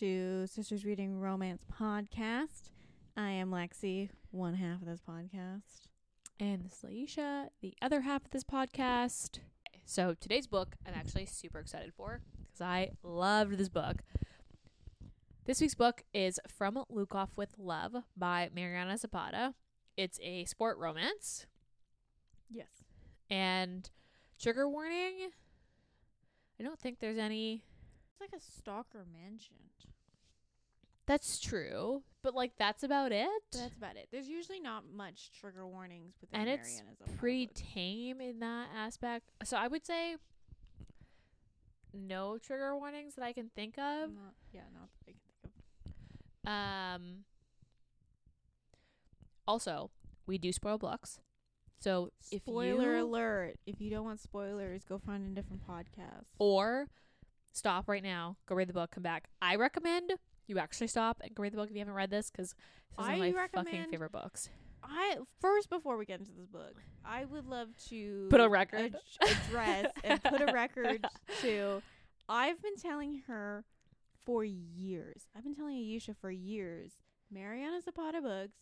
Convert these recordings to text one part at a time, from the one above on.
to Sisters Reading Romance podcast. I am Lexi, one half of this podcast. And this is Ayesha, the other half of this podcast. So today's book I'm actually super excited for because I loved this book. This week's book is From Lukov with Love by Mariana Zapata. It's a sport romance Yes. and trigger warning. I don't think there's any It's like a stalker mentioned. That's true, but like that's about it. That's about it. There's usually not much trigger warnings with and it's pretty tame in that aspect. So I would say no trigger warnings that I can think of. Not, yeah, not that I can think of. Um also, we do spoil books. So if Spoiler alert. If you don't want spoilers, go find a different podcast. or stop right now, go read the book, come back. I recommend you actually stop and go read the book if you haven't read this because this is one of my fucking favorite books. I first before we get into this book, I would love to Put a record. ad- address and put a record to. I've been telling her for years. I've been telling Ayesha for years. Mariana Zapata books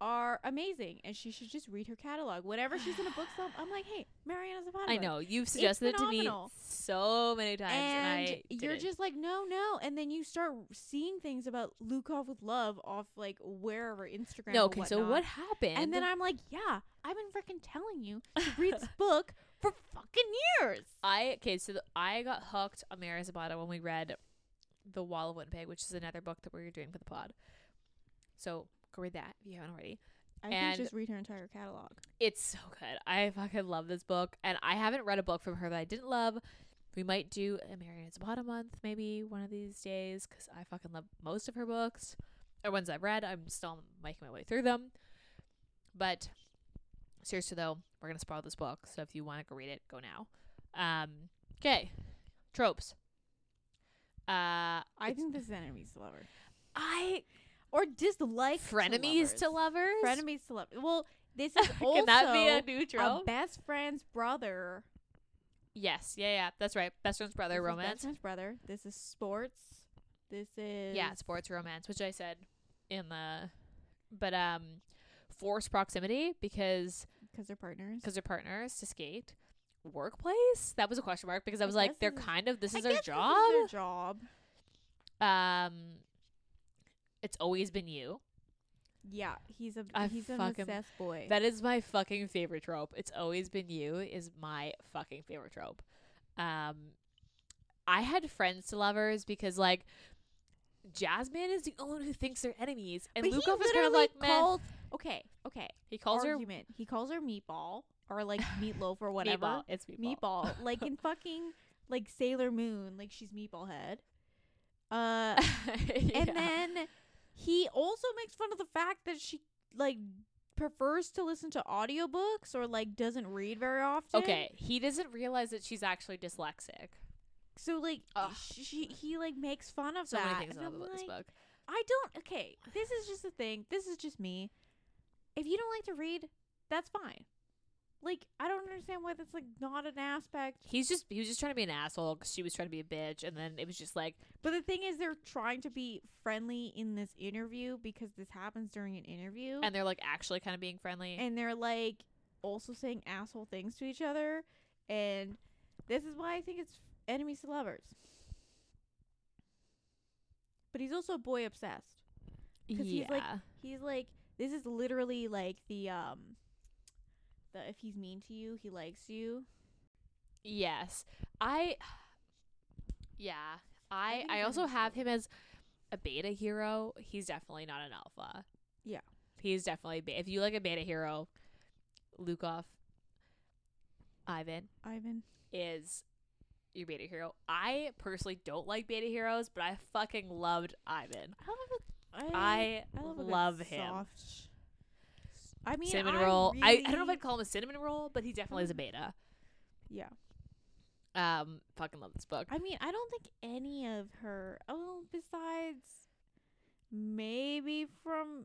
are amazing, and she should just read her catalog. Whenever she's in a bookstore, I'm like, "Hey, Mariana Zapata." I book." know you've suggested it to me so many times, and, and I you're didn't. just like no no and then you start seeing things about Lukov with love off like wherever instagram no. Okay, so what happened? and then i'm like yeah i've been freaking telling you to read this book for fucking years I okay, so the, I got hooked on Mary Zapata when we read The Wall of Winnipeg, which is another book that we were doing for the pod. So go read that if you haven't already. i And- think just read her entire catalog It's so good. I fucking love this book, and I haven't read a book from her that I didn't love. We might do a Mary Zapata month maybe one of these days because I fucking love most of her books or ones I've read. I'm still making my way through them, but seriously though, we're gonna spoil this book. So if you want to go read it, go now. Um, okay, tropes. Uh, i think this is enemies to lovers I or dislike frenemies to lovers. frenemies to lovers well this is also Can that be a new a best friend's brother yes, yeah, yeah, that's right. Best friend's brother This is romance. best friend's brother this is sports this is yeah, sports romance, which I said in the, but um, forced proximity because because they're partners because they're partners to skate. Workplace that was a question mark because I I was like guess they're this is- kind of this I is their guess job. This is their job. Um, it's always been you. Yeah, he's a I he's an fucking- obsessed boy. That is my fucking favorite trope. It's always been you is my fucking favorite trope. Um, I had friends to lovers because like. Jasmine is the only one who thinks they're enemies, and he Lukov is kind of literally like, man. called, okay, okay. He calls her argument. He calls her meatball or like meatloaf or whatever. Meatball. It's meatball. Meatball, like in fucking like Sailor Moon, like she's meatball head. Uh, and Yeah. then he also makes fun of the fact that she like prefers to listen to audiobooks or like doesn't read very often. Okay, he doesn't realize that she's actually dyslexic. So like Ugh. she he like makes fun of So that. many things love I'm this like, book. I don't. Okay, this is just a thing. This is just me. If you don't like to read, that's fine. Like I don't understand why that's like not an aspect. He's just he was just trying to be an asshole because she was trying to be a bitch, and then it was just like But the thing is, they're trying to be friendly in this interview because this happens during an interview, and they're like actually kind of being friendly. and they're like also saying asshole things to each other, and this is why I think it's enemies to lovers. But he's also boy obsessed. yeah, he's like- He's like, this is literally like the um, the if he's mean to you, he likes you. yes, I, yeah, I think I, also have him as a beta hero. He's definitely not an alpha. Yeah. he's definitely be- if you like a beta hero, Lukov, Ivan Ivan. is your beta hero. I personally don't like beta heroes, but I fucking loved Ivan. I love a, I, I, I love, love him. soft- I mean, cinnamon I roll. I, I don't know if I'd call him a cinnamon roll, but he definitely is a beta. Yeah, Um, fucking love this book. I mean, I don't think any of her. Oh, besides maybe from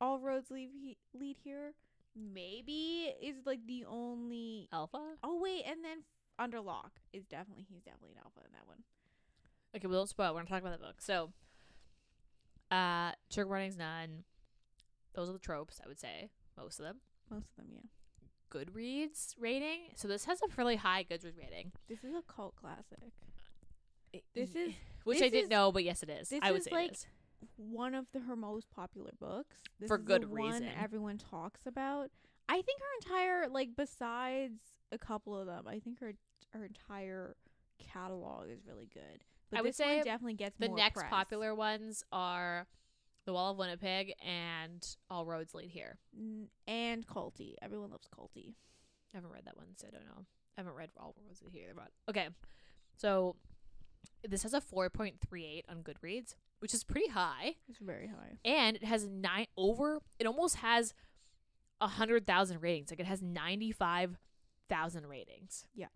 All Rhodes Lead he, lead here. Maybe is like the only. Alpha. Oh wait, and then Under Locke is definitely he's definitely an alpha in that one. Okay, we don't spoil. We're gonna talk about the book. So, Uh, Sugar Running's none. Those are the tropes, I would say. Most of them. Most of them, yeah. Goodreads rating. So this has a fairly high Goodreads rating. This is a cult classic. This is which this I didn't is- know, but yes, it is. this I would is say like- is. one of the, her most popular books. This For is good the one reason. everyone talks about. I think her entire like besides a couple of them, I think her her entire catalog is really good. But I would this one say definitely gets The next press. popular ones are The Wall of Winnipeg and All Rhodes Lead Here. And Kulti. Everyone loves Kulti. I haven't read that one, so I don't know. I haven't read All Rhodes Lead Here, but okay. So this has a 4.38 on Goodreads, which is pretty high, It's very high. and it has nine over. It almost has a hundred thousand ratings. Like it has ninety five thousand ratings. Yeah,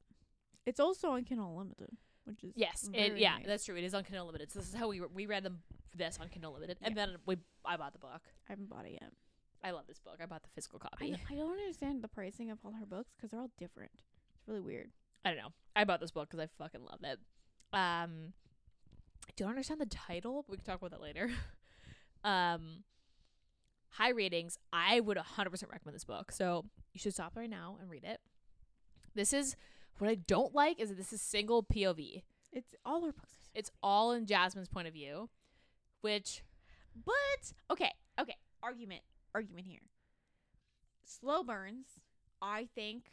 it's also on Kindle Unlimited, which is Yes, and yeah, nice. that's true. It is on Kindle Limited. So this is how we we read them this on Kindle Limited, and then we I bought the book. I haven't bought it yet. I love this book. I bought the physical copy. I don't understand the pricing of all her books because they're all different. It's really weird. I don't know. I bought this book because I fucking love it. Um, I don't understand the title. But we can talk about that later. um, high ratings. I would 100% recommend this book. So you should stop right now and read it. This is what I don't like is that this is single POV. It's all her books. It's all in Jasmine's point of view, which But okay, okay. Argument, argument here. Slow burns, I think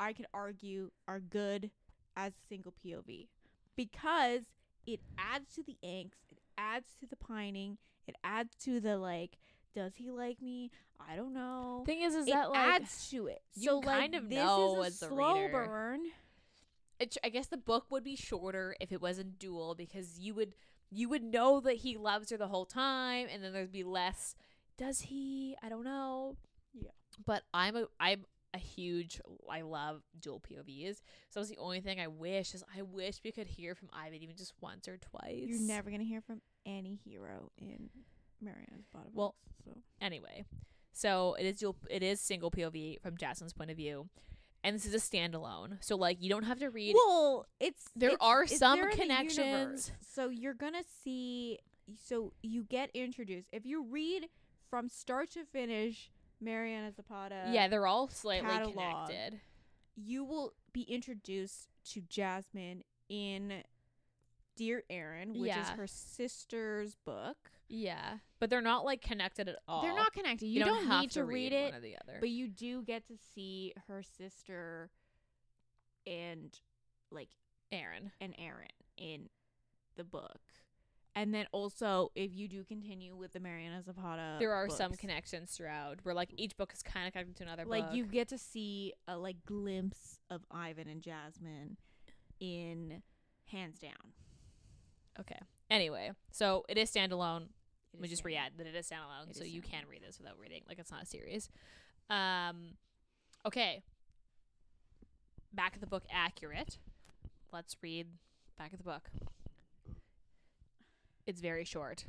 I could argue are good as a single POV because it adds to the angst, it adds to the pining, it adds to the like. Does he like me? I don't know. thing is, is it that like adds to it. you so like, kind of this know is a slow reader. burn. it, I guess the book would be shorter if it wasn't dual because you would you would know that he loves her the whole time and then there'd be less does he? I don't know. Yeah. but I'm a I'm a huge I love dual POVs so that's the only thing I wish is I wish we could hear from Ivan even just once or twice. You're never gonna hear from any hero in Mariana's bottom. Well, so. anyway so it is dual it is single POV from Jasmine's point of view and this is a standalone so like you don't have to read Well, it's There it's- are it's some there connections. universe. So you're gonna see. So you get introduced if you read from start to finish. Mariana Zapata. yeah they're all slightly catalog. connected you will be introduced to Jasmine in Dear Aaron, which is her sister's book. Yeah, but they're not like connected at all. They're not connected. You, don't, have need to read, it, one or the other. but you do get to see her sister and like Aaron, and Aaron in the book. And then also, if you do continue with the Mariana Zapata, there are some connections throughout where like each book is kind of connected to another. Like book. you get to see a like glimpse of Ivan and Jasmine in Hands Down. Okay. Anyway, so it is standalone. It We is just standalone. re-add that it is standalone, It so is you can read this without reading. Like it's not a series. Um. Okay. Back of the book accurate. Let's read back of the book. It's very short.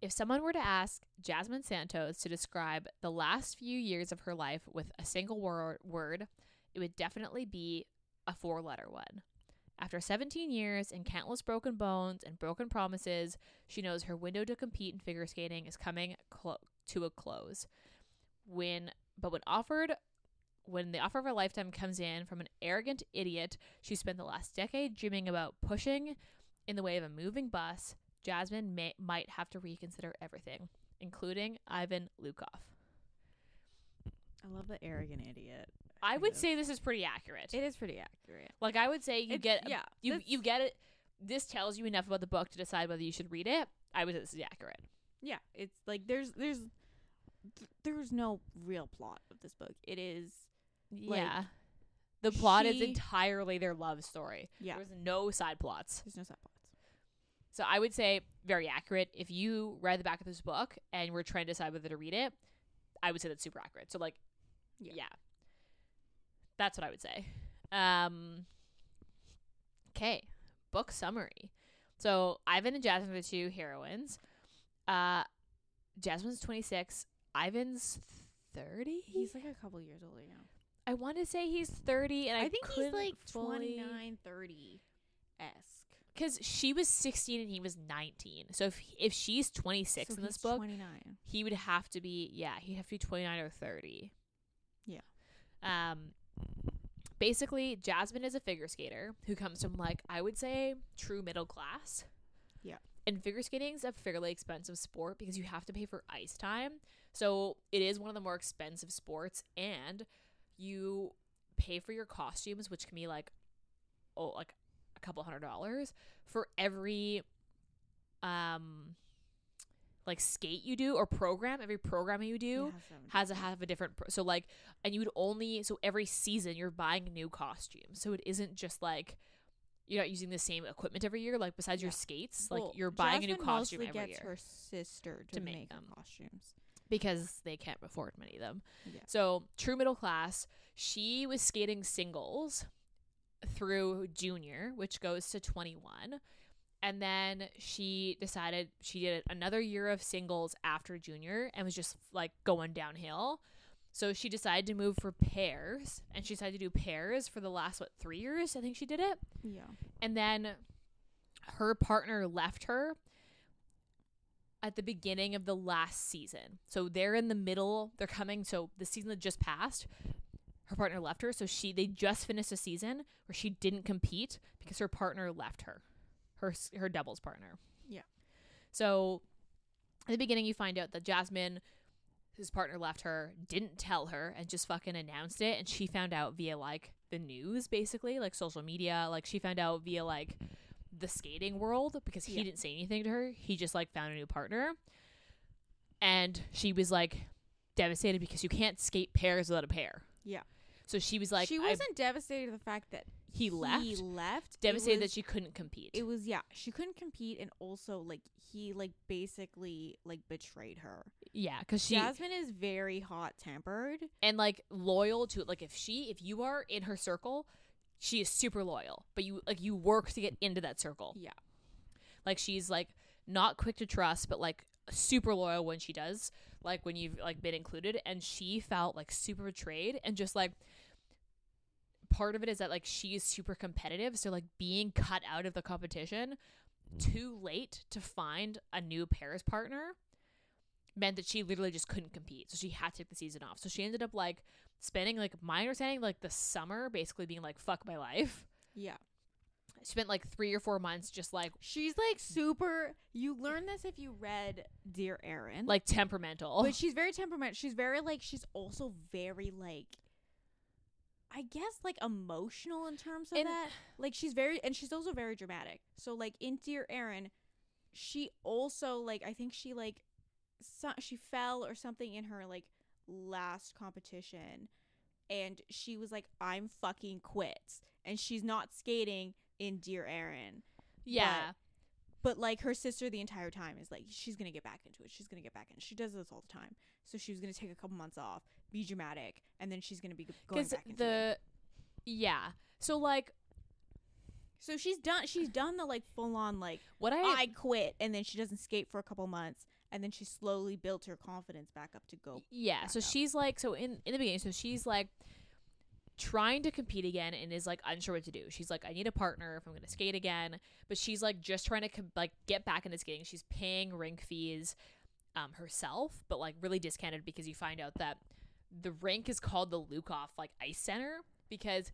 If someone were to ask Jasmine Santos to describe the last few years of her life with a single wor- word, it would definitely be a four letter one. After 17 years and countless broken bones and broken promises, she knows her window to compete in figure skating is coming clo- to a close. When but when offered when the offer of her lifetime comes in from an arrogant idiot she spent the last decade dreaming about pushing in the way of a moving bus, Jasmine may, might have to reconsider everything, including Ivan Lukov. I love the arrogant idiot. I would say this is pretty accurate. It is pretty accurate. like I would say you It's- get yeah. you that's- you get it. This tells you enough about the book to decide whether you should read it. I would say this is accurate. yeah. It's like there's there's th- there's no real plot of this book. It is yeah, the plot is she- entirely their love story. yeah. There's no side plots. There's no side plots. So I would say very accurate. If you read the back of this book and were trying to decide whether to read it, I would say that's super accurate. So like, Yeah. yeah, that's what I would say. Um, okay, book summary. So Ivan and Jasmine are the two heroines. Uh, Jasmine's twenty six. Ivan's thirty. He's like a couple years older now. I want to say he's thirty, and I, I think he's like fully- 29, 30 esque. because she was 16 and he was 19. So if if she's 26 So in this book, 29. he would have to be yeah, he'd have to be 29 or 30. Yeah. Um basically Jasmine is a figure skater who comes from like I would say true middle class. Yeah. And figure skating is a fairly expensive sport because you have to pay for ice time. So it is one of the more expensive sports and you pay for your costumes which can be like oh like a couple hundred dollars for every um like skate you do or program every program you do has a have a different pro- so like and you would only so every season you're buying new costumes so it isn't just like you're not using the same equipment every year like besides your Yeah. skates like Well, you're buying a new costume mostly every gets year her sister to, to make make, them. costumes. because they can't afford many of them Yeah. so true middle class she was skating singles through junior which goes to 21 and then she decided she did another year of singles after junior and was just like going downhill so she decided to move for pairs and she decided to do pairs for the last what three years i think she did it Yeah. and then her partner left her at the beginning of the last season. So they're in the middle, they're coming so the season that just passed, her partner left her, so she they just finished a season where she didn't compete because her partner left her. Her her doubles partner. Yeah. So at the beginning you find out that Jasmine his partner left her, didn't tell her and just fucking announced it and she found out via like the news basically, like social media, like she found out via like the skating world because he Yeah. didn't say anything to her. He just like found a new partner. And she was like devastated because you can't skate pairs without a pair. Yeah. So she was like she wasn't devastated at the fact that he left. He left. Devastated that she couldn't compete. It was yeah. She couldn't compete, and also like he like basically like betrayed her. yeah, cuz she Jasmine is very hot tempered. and like loyal to like if she if you are in her circle, she is super loyal. But you like you work to get into that circle. Yeah. Like she's like not quick to trust, but like super loyal when she does, like when you've like been included. And she felt like super betrayed and just like part of it is that like she is super competitive, so like being cut out of the competition mm. too late to find a new pairs partner meant that she literally just couldn't compete. So she had to take the season off. So she ended up like spending like my understanding like the summer basically being like fuck my life. Yeah. She spent like 3 or 4 months just like She's like super. You learn this if you read Dear Aaron. like temperamental. but she's very temperamental. She's very like. She's also very like. I guess like emotional in terms of And- that. Like she's very, and she's also very dramatic. So like in Dear Aaron, she also like I think she like, so, she fell or something in her like last competition, and she was like, "I'm fucking quits," and she's not skating in Dear Aaron. yeah. But like her sister the entire time is like she's gonna get back into it. She's gonna get back in. She does this all the time. So she was gonna take a couple months off, be dramatic, and then she's gonna be going back into it. the yeah so like So she's done. She's done the like full on like what i I quit, and then she doesn't skate for a couple months, and then she slowly built her confidence back up to go. yeah so up. she's like so in in the beginning so she's like trying to compete again and is like unsure what to do she's like i need a partner if i'm gonna skate again but she's like just trying to com- like get back into skating she's paying rink fees um herself but like really discounted because you find out that the rink is called the Lukov like ice center because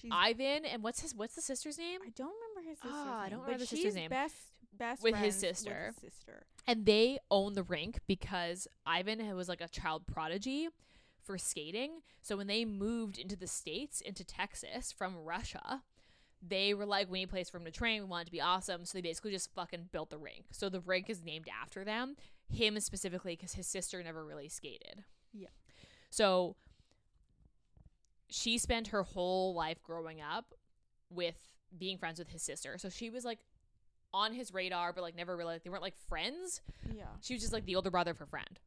She's. ivan and what's his what's the sister's name I don't remember his sister's Ah, I don't remember the sister's name. Best best With his sister. With his sister. and they own the rink because Ivan was like a child prodigy for skating. So when they moved into the states, into Texas from Russia, they were like, "We need a place for him to train. We want it to be awesome." So they basically just fucking built the rink. So the rink is named after them, him specifically, because his sister never really skated. Yeah. So she spent her whole life growing up with being friends with his sister. So she was like on his radar, but like never really they weren't like friends. Yeah. She was just like the older brother of her friend.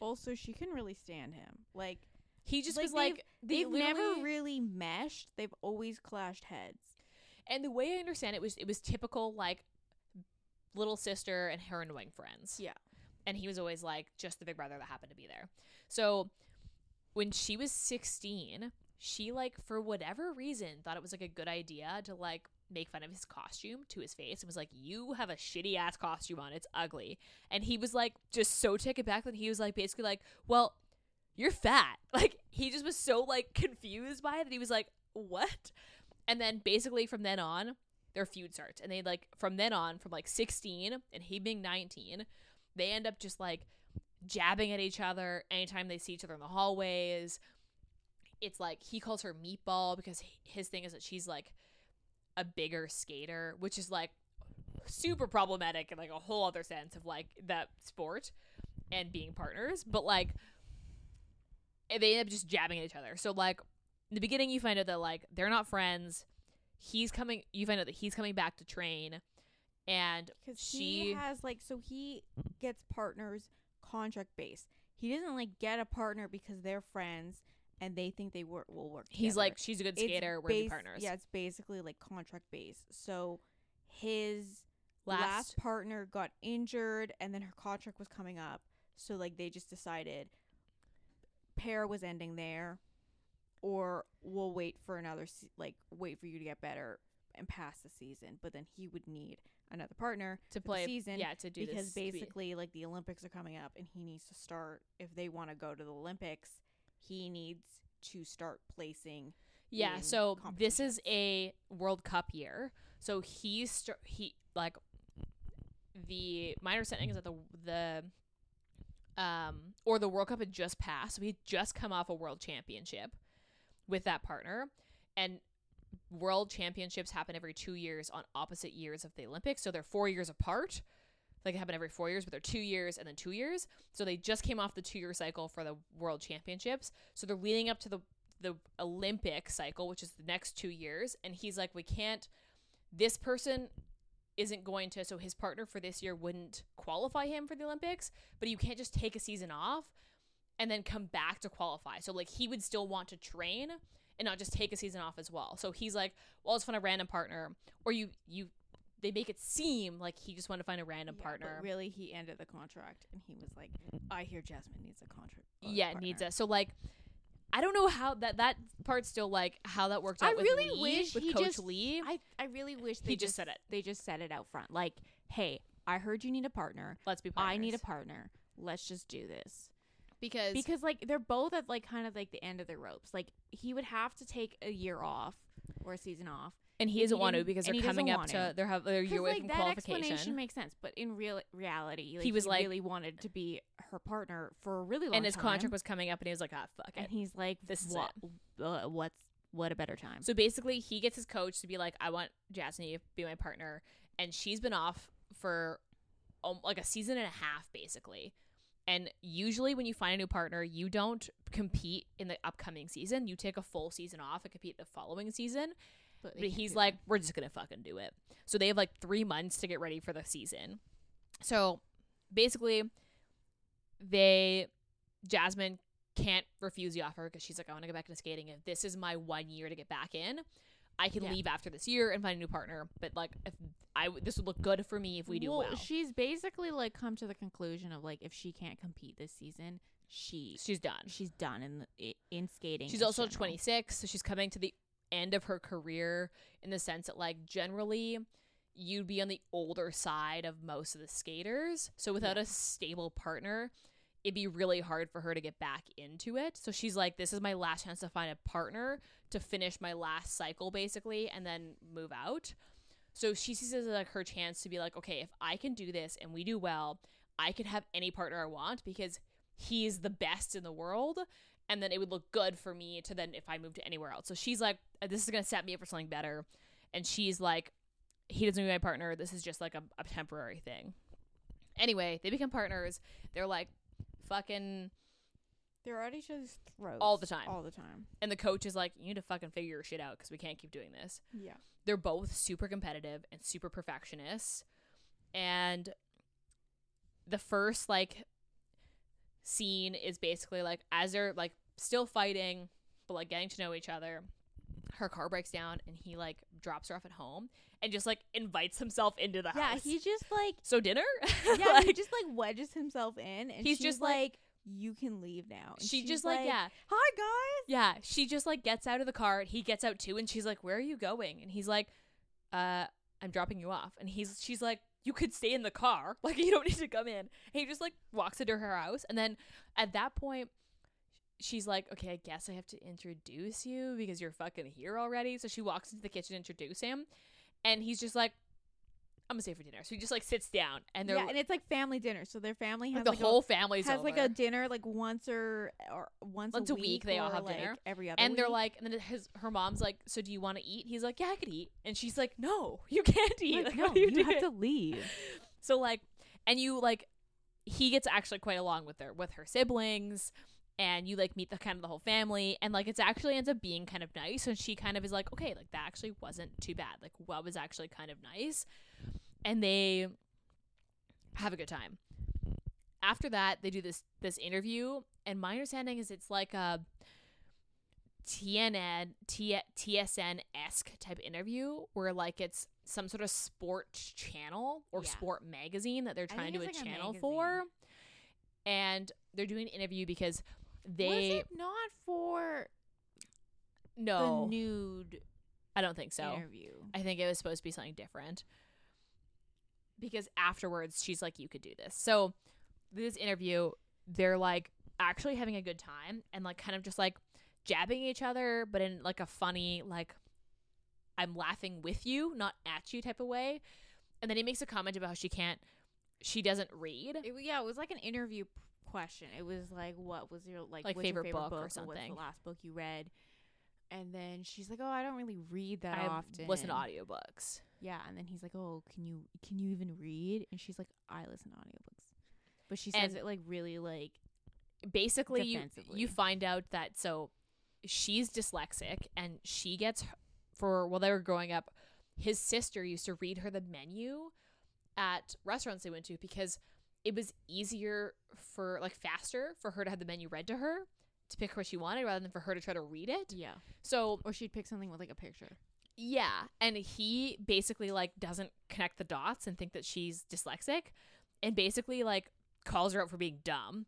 Also, she couldn't really stand him. Like He just Like, was like they they've never really meshed. They've always clashed heads. and the way I understand it was it was typical like little sister and her annoying friends. Yeah. And he was always like just the big brother that happened to be there. So when she was 16, she like for whatever reason thought it was like a good idea to like make fun of his costume to his face and was like, "You have a shitty ass costume on. It's ugly." And he was like, just so taken back that he was like, basically like, "Well, you're fat." Like he just was so like confused by it that he was like, "What?" And then basically from then on, their feud starts, and they like from then on, from like 16 and he being 19, they end up just like jabbing at each other anytime they see each other in the hallways. It's like he calls her meatball because his thing is that she's like a bigger skater, which is like super problematic in like a whole other sense of like that sport and being partners. But like they end up just jabbing at each other. So like in the beginning you find out that like they're not friends. He's coming you find out that he's coming back to train and Because she he has like so he gets partners contract based. He doesn't like get a partner because they're friends and they think they work will work. he's together. like she's a good It's skater, we're bas- partners. Yeah, it's basically like contract based. So his Last, last partner got injured and then her contract was coming up. So like they just decided pair was ending there or we'll wait for another se- like wait for you to get better and pass the season. But then he would need another partner to the play season yeah, to do because this basically like the Olympics are coming up and he needs to start if they want to go to the Olympics, he needs to start placing Yeah, so this is a World Cup year. So he's st- he like the my understanding is that the the um or the World Cup had just passed. So he just come off a World Championship with that partner, and World Championships happen every two years on opposite years of the Olympics. So they're four years apart. Like it happen every four years, but they're two years and then two years. So they just came off the two year cycle for the World Championships. So they're leading up to the the Olympic cycle, which is the next two years. And he's like, we can't. This person isn't going to. So his partner for this year wouldn't qualify him for the Olympics, but you can't just take a season off and then come back to qualify. So like he would still want to train and not just take a season off as well. So he's like, well, let's find a random partner, or you you. They make it seem like he just wanted to find a random Yeah, partner. But really, he ended the contract, and he was like, "I hear Jasmine needs a contract." yeah, it needs it. So like, I don't know how that that part's still like how that worked out. I really Lee, wish with he Coach just- Lee. I I really wish they He just said it. They just said it out front, like, "Hey, I heard you need a partner. Let's be partners. I need a partner. Let's just do this." Because Because like they're both at like kind of like the end of their ropes. Like he would have to take a year off or a season off. and he doesn't he want to because they're coming up to they're have they're a year away like from that qualification. explanation makes sense, but in real reality, like, He was like- really wanted to be her partner for a really long time. and his time. contract was coming up, and he was like, ah, fuck and he's like, This is what, uh, what's what a better time. So basically, he gets his coach to be like, I want Jasmine to be my partner, and she's been off for um, like a season and a half, basically. And usually, when you find a new partner, you don't compete in the upcoming season. You take a full season off and compete the following season. but, But he's like, we're just gonna fucking do it. So they have like three months to get ready for the season. So basically, they Jasmine can't refuse the offer because she's like, I want to go back into skating. If this is my one year to get back in, I can Yeah. leave after this year and find a new partner. But like, if I this would look good for me if we do well, well. She's basically like come to the conclusion of like if she can't compete this season, she she's done. she's done in the, in skating. She's in also general. 26, so she's coming to the end of her career in the sense that like generally you'd be on the older side of most of the skaters. So without a stable partner, it'd be really hard for her to get back into it. So she's like this is my last chance to find a partner to finish my last cycle basically and then move out. So she sees it as like her chance to be like, okay, if I can do this and we do well, I can have any partner I want because he's the best in the world and then it would look good for me to then if I move to anywhere else. So she's like, this is gonna set me up for something better, and she's like, he doesn't be my partner. This is just like a, a temporary thing. Anyway, they become partners. They're like, fucking, They're at each other's throats All the time. All the time. and the coach is like, you need to fucking figure your shit out because we can't keep doing this. Yeah. They're both super competitive and super perfectionists, and the first like scene is basically like as they're like still fighting but like getting to know each other her car breaks down and he like drops her off at home and just like invites himself into the Yeah, house Yeah, he just like so dinner yeah, Like, he just like wedges himself in, and He's she's just like- like, "You can leave now." And she she's just like, yeah "Hi guys." yeah she just like gets out of the car And he gets out too and she's like where are you going and he's like uh, I'm dropping you off. And he's she's like, you could stay in the car. Like you don't need to come in. And he just like walks into her house. And then at that point, she's like, okay, I guess I have to introduce you because you're fucking here already. So she walks into the kitchen to introduce him. And he's just like, I'm gonna stay for dinner. So he just like sits down and they're yeah, and it's like family dinner. So their family has like, the like whole a, family's has like a dinner like once or or once, Once a week. week, they all have like, dinner. every other. and they're like, and then his her mom's like, so do you want to eat? He's like, yeah, I could eat. And she's like, no, you can't eat. Like, no, you, you have to leave. So like, and you like, he gets actually quite along with her with her siblings, and you like meet the kind of the whole family, and like it's actually ends up being kind of nice. And she kind of is like, okay, like that actually wasn't too bad. Like what was actually kind of nice, and they have a good time. After that, they do this this interview, and my understanding is it's like a TNN T, TSN esque type interview where like it's some sort of sports channel or Yeah. sport magazine that they're trying to do a like a channel for, and they're doing an interview because was they it not for no, the nude I don't think so. interview? I think it was supposed to be something different. Because afterwards, she's like, you could do this. So, this interview, they're like actually having a good time and like kind of just like jabbing each other, but in like a funny, like, I'm laughing with you, not at you type of way. And then he makes a comment about how she can't, she doesn't read. It, yeah, it was like an interview question. It was like, "What was your like, Like what's your favorite book or something? What's the last book you read?" And then she's like, "Oh, I don't really read that I often." listen to audiobooks. Yeah, and then he's like, "Oh, can you can you even read?" And she's like, "I listen to audiobooks," but she says And- it like really like basically you, you find out that so she's dyslexic and she gets for while they were growing up his sister used to read her the menu at restaurants they went to because it was easier for like faster for her to have the menu read to her to pick what she wanted rather than for her to try to read it yeah. so Or she'd pick something with like a picture. yeah and he basically like doesn't connect the dots and think that she's dyslexic and basically like calls her out for being dumb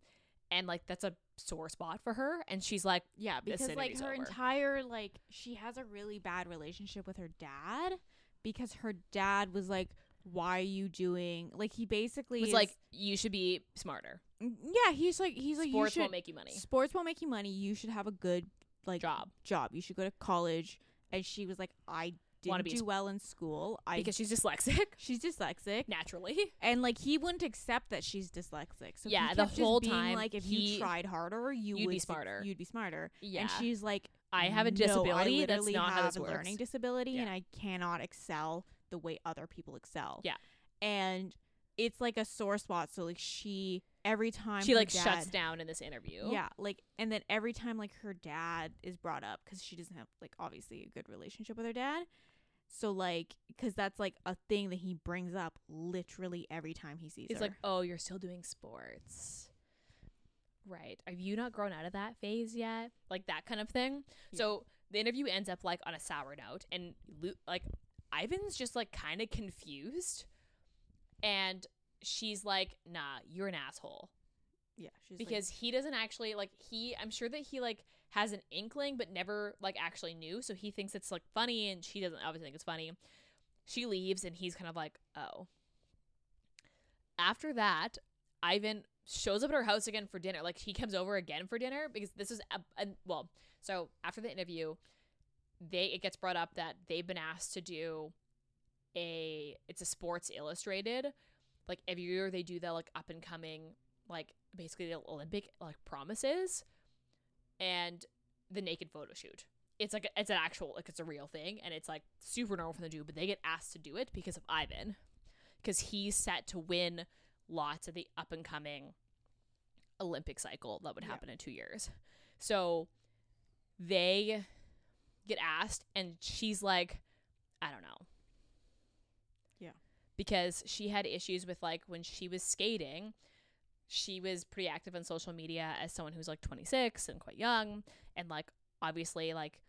and like that's a sore spot for her and she's like Yeah, because like her over. entire like she has a really bad relationship with her dad because her dad was like, "Why are you doing?" Like he basically was is- like you should be smarter yeah, he's like he's like sports you should won't make you money sports won't make you money. You should have a good like job job. You should go to college. And she was like, "I didn't be do well in school. I because she's dyslexic she's dyslexic." naturally And like he wouldn't accept that she's dyslexic. So Yeah, he the whole time like if he- you tried harder, you you'd would be smarter. You'd be smarter. yeah And she's like, i have a "No, disability I that's not how this a works learning disability, Yeah. and I cannot excel the way other people excel. Yeah. and it's like a sore spot. So like she every time she like dad, shuts down in this interview Yeah, like and then every time like her dad is brought up because she doesn't have like obviously a good relationship with her dad. So like, because that's like a thing that he brings up literally every time he sees he's her. like oh you're still doing sports right have you not grown out of that phase yet like that kind of thing Yeah. so the interview ends up like on a sour note and Lu- like ivan's just like kind of confused. And she's like nah you're an asshole. Yeah, she's like- because he doesn't actually like he i'm sure that he like has an inkling but never like actually knew. So he thinks it's like funny and she doesn't obviously think it's funny. She leaves and he's kind of like oh. After that ivan shows up at her house again for dinner. Like he comes over again for dinner because this is a, a, well so after the interview they it gets brought up that they've been asked to do a it's a sports illustrated like every year they do the like up and coming like basically the Olympic like promises and the naked photo shoot. It's like a, it's an actual like it's a real thing and it's like super normal for them to do, but they get asked to do it because of Ivan, because he's set to win lots of the up and coming Olympic cycle that would Yeah. happen in two years. So they get asked, and she's like, I don't know. Yeah. Because she had issues with like when she was skating, she was pretty active on social media as someone who's like 26 and quite young and like obviously like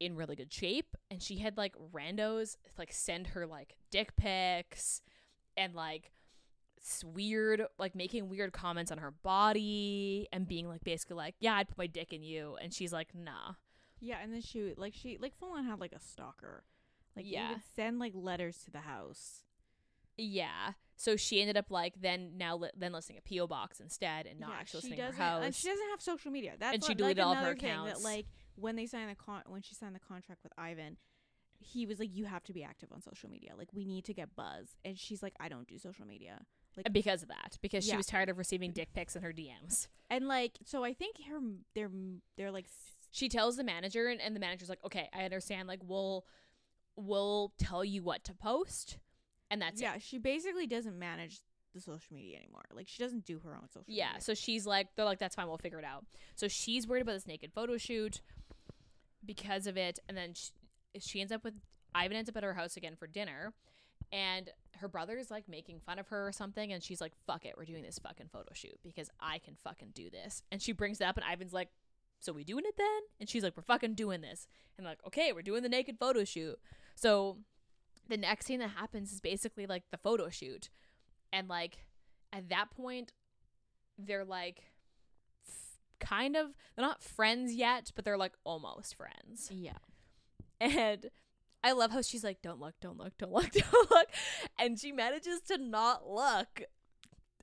in really good shape and she had like randos like send her like dick pics and like weird like making weird comments on her body and being like basically like yeah I'd put my dick in you and she's like nah yeah, and then she like she like full on had like a stalker. Like Yeah. you would send like letters to the house. Yeah. So she ended up like then now li- then listing a PO box instead and not Yeah, actually listing her house. and she doesn't have social media. That's And she deleted like all of her accounts. That like when they signed the con when she signed the contract with Ivan, he was like, "You have to be active on social media. Like we need to get buzz." And she's like, "I don't do social media." Like because of that, because she was tired of receiving dick pics in her DMs. And like, so I think her they're they're like She tells the manager, and, and the manager's like, "Okay, I understand. Like, we'll we'll tell you what to post, and that's it. yeah. it." She basically doesn't manage the social media anymore. Like she doesn't do her own social. Yeah. media. So she's like, they're like, "That's fine. We'll figure it out." So she's worried about this naked photo shoot because of it, and then she, she ends up with Ivan ends up at her house again for dinner, and her brother's like making fun of her or something, and she's like, "Fuck it, we're doing this fucking photo shoot because I can fucking do this." And she brings it up, and Ivan's like, "So we doing it then?" And she's like, "We're fucking doing this." And like, "Okay, we're doing the naked photo shoot." So the next thing that happens is basically like the photo shoot, and like at that point, they're like f- kind of they're not friends yet, but they're like almost friends. yeah. And I love how she's like, "Don't look, don't look, don't look, don't look," and she manages to not look.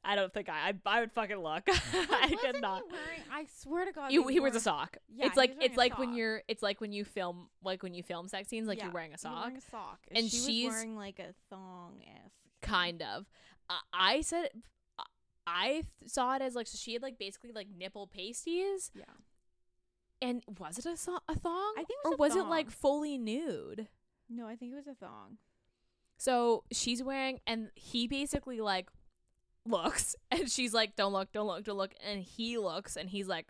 I don't think I. I, I would fucking look. I could Wasn't wearing, I swear to God, You, he he wears a sock. Yeah, it's like it's like when you're. It's like when you film like when you film sex scenes, like Yeah, you're wearing a sock. wearing a sock, And she she's- was wearing like a thong esque. kind of. I I said I th- saw it as like so she had like basically like nipple pasties, Yeah. and was it a, so- a thong? I think it or was was it like fully nude? No, I think it was a thong. So she's wearing, and he basically like looks, and she's like, "Don't look, don't look, don't look," and he looks, and he's like,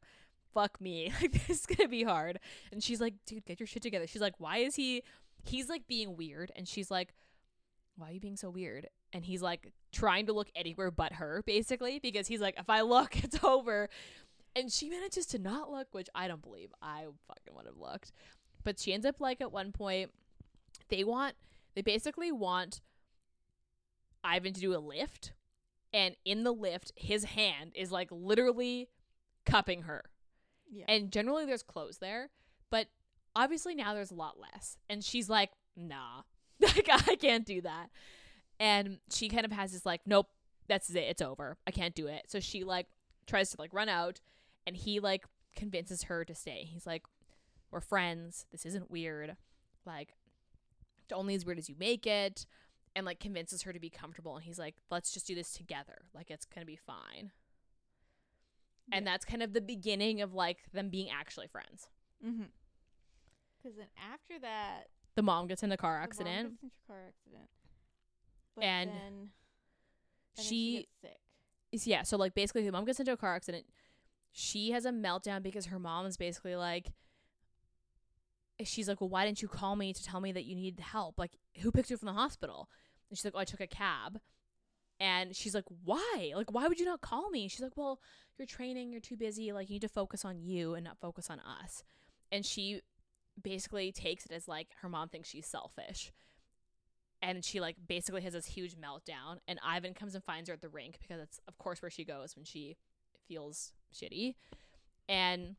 "Fuck me, like this is gonna be hard." And she's like, "Dude, get your shit together." She's like, "Why is he?" He's like being weird, and she's like, "Why are you being so weird?" And he's like trying to look anywhere but her, basically, because he's like, "If I look, it's over." And she manages to not look, which I don't believe. I fucking would have looked. But she ends up like at one point, they want they basically want Ivan to do a lift, and in the lift, his hand is like literally cupping her. Yeah. And generally, there's clothes there, but obviously now there's a lot less. And she's like, "Nah, like I can't do that." And she kind of has this like, "Nope, that's it. It's over. I can't do it." So she like tries to like run out, and he like convinces her to stay. He's like, "We're friends. This isn't weird. Like, it's only as weird as you make it." And like convinces her to be comfortable. And he's like, "Let's just do this together. Like it's gonna be fine." And that's kind of the beginning of like them being actually friends. Mm-hmm. Because then after that, The mom gets in a car the mom accident. into car accident. But And then, and then she- sick. is- yeah, so like basically the mom gets into a car accident. She has a meltdown because her mom is basically like she's like, Well, why didn't you call me to tell me that you needed help? Like, who picked you from the hospital? And she's like, Oh, I took a cab. And she's like, Why? Like, why would you not call me? She's like, Well, you're training, you're too busy, like you need to focus on you and not focus on us. And she basically takes it as like her mom thinks she's selfish. And she like basically has this huge meltdown and Ivan comes and finds her at the rink because it's of course where she goes when she feels shitty and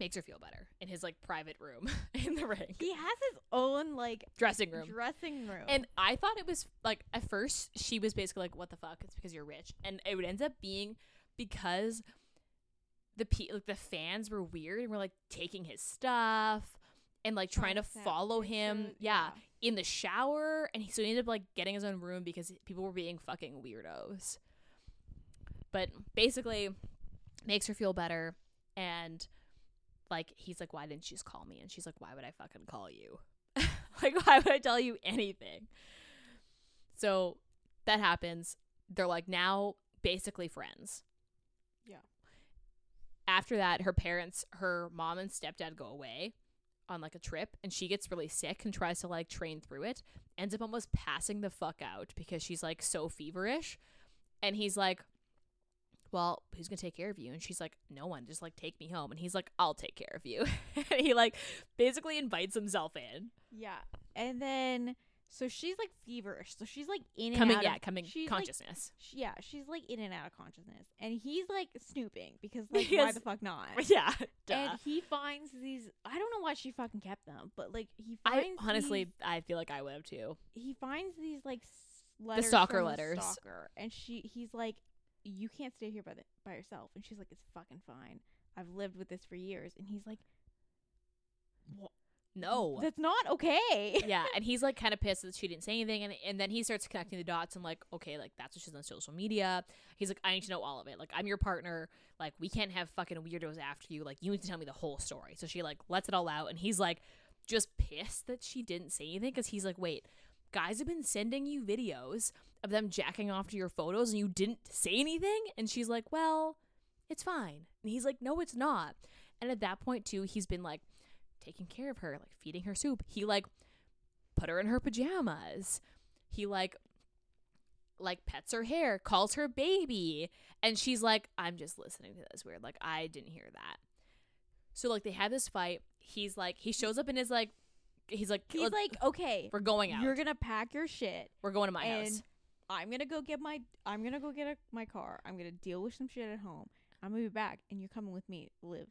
makes her feel better in his like private room in the ring. He has his own like dressing room. dressing room. And I thought it was like at first she was basically like, "What the fuck?" It's because you're rich, and it would end up being because the pe- like the fans were weird and were like taking his stuff and like trying to follow him, pictures, yeah, in the shower, and he so he ended up like getting his own room because people were being fucking weirdos. But basically, makes her feel better, and like he's like, "Why didn't you just call me?" And she's like, "Why would I fucking call you?" like why would i tell you anything so that happens they're like now basically friends Yeah. after that her parents her mom and stepdad go away on like a trip and she gets really sick and tries to like train through it ends up almost passing the fuck out because she's like so feverish and he's like well who's gonna take care of you and she's like no one just like take me home and he's like i'll take care of you and he like basically invites himself in Yeah. And then So she's like feverish. So she's like in and coming out yeah of, coming she's, like, consciousness yeah, she's like in and out of consciousness, and he's like snooping because like why the fuck not? yeah duh. And he finds these. I don't know why she fucking kept them, but like he i finds honestly these- i feel like i would have too he finds these like letters stalker from the letters. stalker, and she he's like, you can't stay here by the by yourself, and she's like, it's fucking fine. I've lived with this for years, and he's like, what? no that's not okay. yeah, and he's like kind of pissed that she didn't say anything, and and then he starts connecting the dots and like, okay, like that's what she's on social media. He's like, I need to know all of it. Like, I'm your partner. Like, we can't have fucking weirdos after you. Like, you need to tell me the whole story. So she like lets it all out, and he's like, just pissed that she didn't say anything because he's like, wait, guys have been sending you videos of them jacking off to your photos, and you didn't say anything, and she's like, well, it's fine, and he's like, no, it's not. And at that point too, he's been like taking care of her, like feeding her soup. He like put her in her pajamas. He like like pets her hair, calls her baby, and she's like, "I'm just listening to this weird. Like I didn't hear that." So like they have this fight. He's like he shows up in his like he's like He's like, okay, we're going out. you're gonna pack your shit, we're going to my and house. I'm gonna go get my I'm gonna go get a, my car. I'm gonna deal with some shit at home. I'm gonna be back, and you're coming with me to live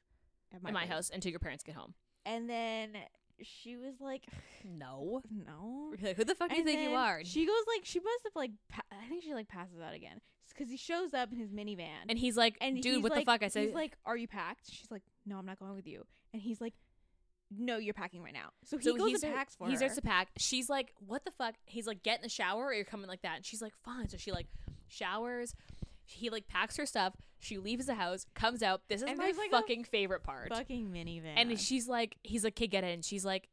at my in my place." house until your parents get home. And then she was like, No. no. Like, Who the fuck do you think you are? She goes like she must have like pa- I think she like passes out again because he shows up in his minivan and he's like, and dude, what like, the fuck? I said, he's like, are you packed? She's like, no, I'm not going with you. And he's like, no, you're packing right now. So he so goes he's and packs for he her. starts to pack. She's like, "What the fuck?" He's like, "Get in the shower, or you're coming like that." And she's like, "Fine." So she like showers. He like packs her stuff. She leaves the house, comes out. This is And my like, fucking favorite part. fucking minivan. And she's like, he's like, "Kid, get in." And she's like,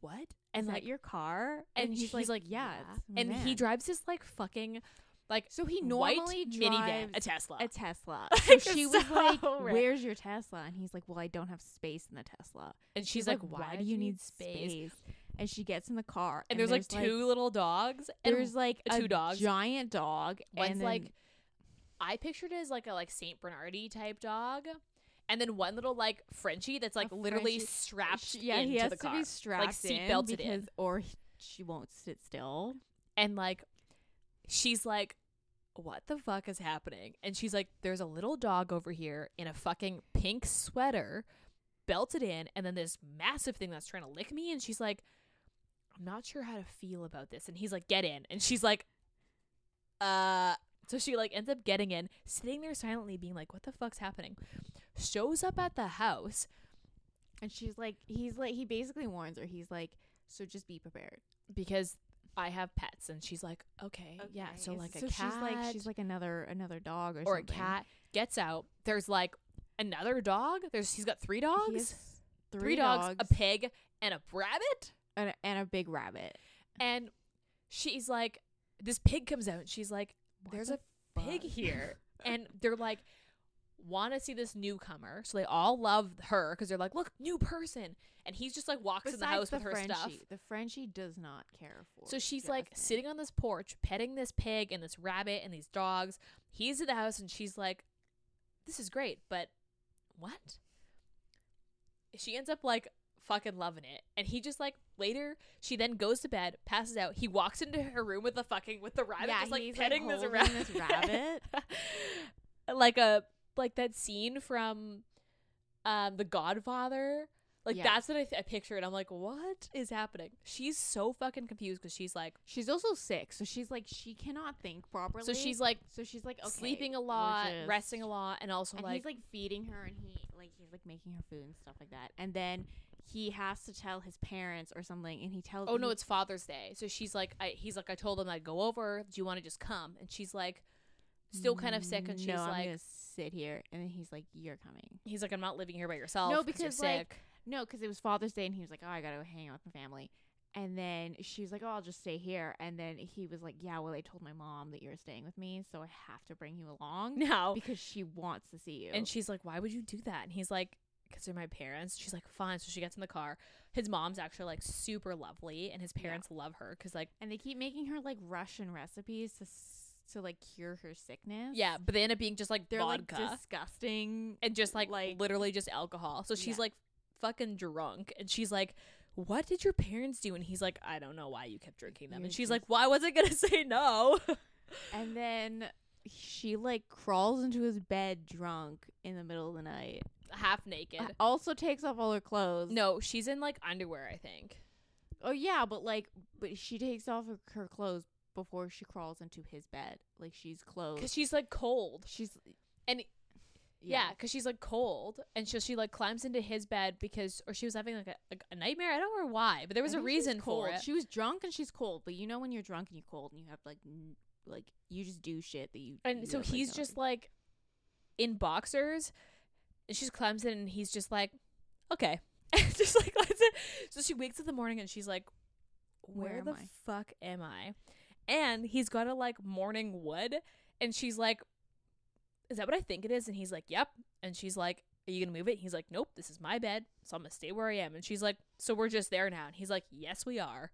"What?" And is like, your car? and he's, like, yeah. it's my And he drives this like fucking like So he white normally minivan, a Tesla. a Tesla. So she was so like. "Where's your Tesla?" And he's like, "Well, I don't have space in the Tesla." and she's, She's like, "Why do you need space?" And she gets in the car, And, there's, like two little dogs. And there's like two dogs. giant dog, One's and then, like I pictured it as like a like Saint Bernardi type dog, and then one little like Frenchie that's like A literally Frenchie- strapped yeah, into he has the to car, be strapped seat in because, in. or he- she won't sit still. and like she's like, "What the fuck is happening?" And she's like, "There's a little dog over here in a fucking pink sweater, belted in, and then this massive thing that's trying to lick me." And she's like, "I'm not sure how to feel about this." And he's like, "Get in," and she's like, "Uh." So she like ends up getting in, sitting there silently, being like, "What the fuck's happening?" Shows up at the house And she's like, he's like, he basically warns her. He's like, so just be prepared. because I have pets, and she's like, "Okay, yeah." So like a cat, she's like, she's like another another dog or, or a cat gets out. There's like another dog. There's he's got three dogs, three, three, dogs, a pig, and a rabbit. and, a, and a big rabbit. And she's like, this pig comes out, and she's like, What "There's the a pig here," and they're like. Want to see this newcomer, so they all love her because they're like, "Look, new person," and he's just like walks in the house with her Frenchie, stuff. the Frenchie does not care for. So she's like Jasmine. sitting on this porch, petting this pig and this rabbit and these dogs. He's in the house and she's like, This is great, but what? She ends up like fucking loving it. And he just like later she then goes to bed, passes out. He walks into her room with the fucking with the rabbit, Yeah, just like he's, like, petting this rabbit. this rabbit. like a like that scene from um The Godfather. Like Yeah. that's what I, th- I pictured. I'm like, what is happening? She's so fucking confused because she's like, She's also sick, so she's like she cannot think properly. so she's like so she's like okay, sleeping a lot, just- resting a lot, and also and like, he's like feeding her, and he like he's like making her food and stuff like that. And then he has to tell his parents or something, and he tells. oh no, it's Father's Day. So she's like, I, he's like, I told him I'd go over. Do you want to just come? And she's like, still kind of sick, and she's no, like, sit here, and then he's like, "You're coming." he's like, I'm not living here by yourself. No, 'cause you're because, like, sick. No, because it was Father's Day, and he was like, "Oh, I gotta go hang out with my family." And then she was like, "Oh, I'll just stay here." And then he was like, "Yeah, well, I told my mom that you're staying with me, so I have to bring you along no, because she wants to see you." And she's like, "Why would you do that?" And he's like, "Cause they're my parents." She's like, "Fine." So she gets in the car. His mom's actually like super lovely, and his Yeah. parents love her because like and they keep making her like Russian recipes to to like cure her sickness. yeah, but they end up being just like they're vodka like disgusting. and just like, like- literally just alcohol. So she's Yeah. like fucking drunk, and she's like, what did your parents do? And he's like, I don't know why you kept drinking them. And she's like, Why was I gonna say no. And then she like crawls into his bed drunk in the middle of the night. Half naked. Uh, Also takes off all her clothes. no, she's in like underwear, I think. Oh yeah, but like, but she takes off her, her clothes before she crawls into his bed. Like she's clothed. Because she's like cold. she's And Yeah, because she's like cold, and so she like climbs into his bed because, or she was having like a, like a nightmare. I don't know why, but there was I a reason for it. She was drunk and she's cold, but you know when you're drunk and you're cold and you have like n- like you just do shit that you. and you so have, like, he's no just like in boxers, and she just climbs in, and he's just like, okay, just like in. So she wakes up in the morning, and she's like, where, Where the I? fuck am I? And he's got a like morning wood, and she's like, is that what I think it is? And he's like, yep. And she's like, are you gonna move it? He's like, nope, this is my bed, so I'm gonna stay where I am. And she's like, so we're just there now. And he's like, yes, we are.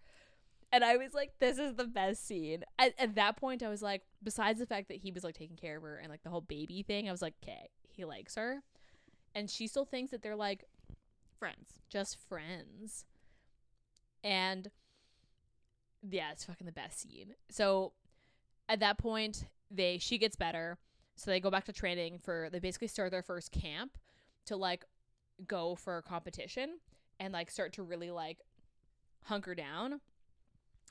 And I was like, this is the best scene. At, at that point, I was like, besides the fact that he was like taking care of her and like the whole baby thing, I was like, okay, he likes her. And she still thinks that they're like friends. just friends. And yeah, it's fucking the best scene. So at that point, they she gets better. So they go back to training for they basically start their first camp to like go for a competition and like start to really like hunker down.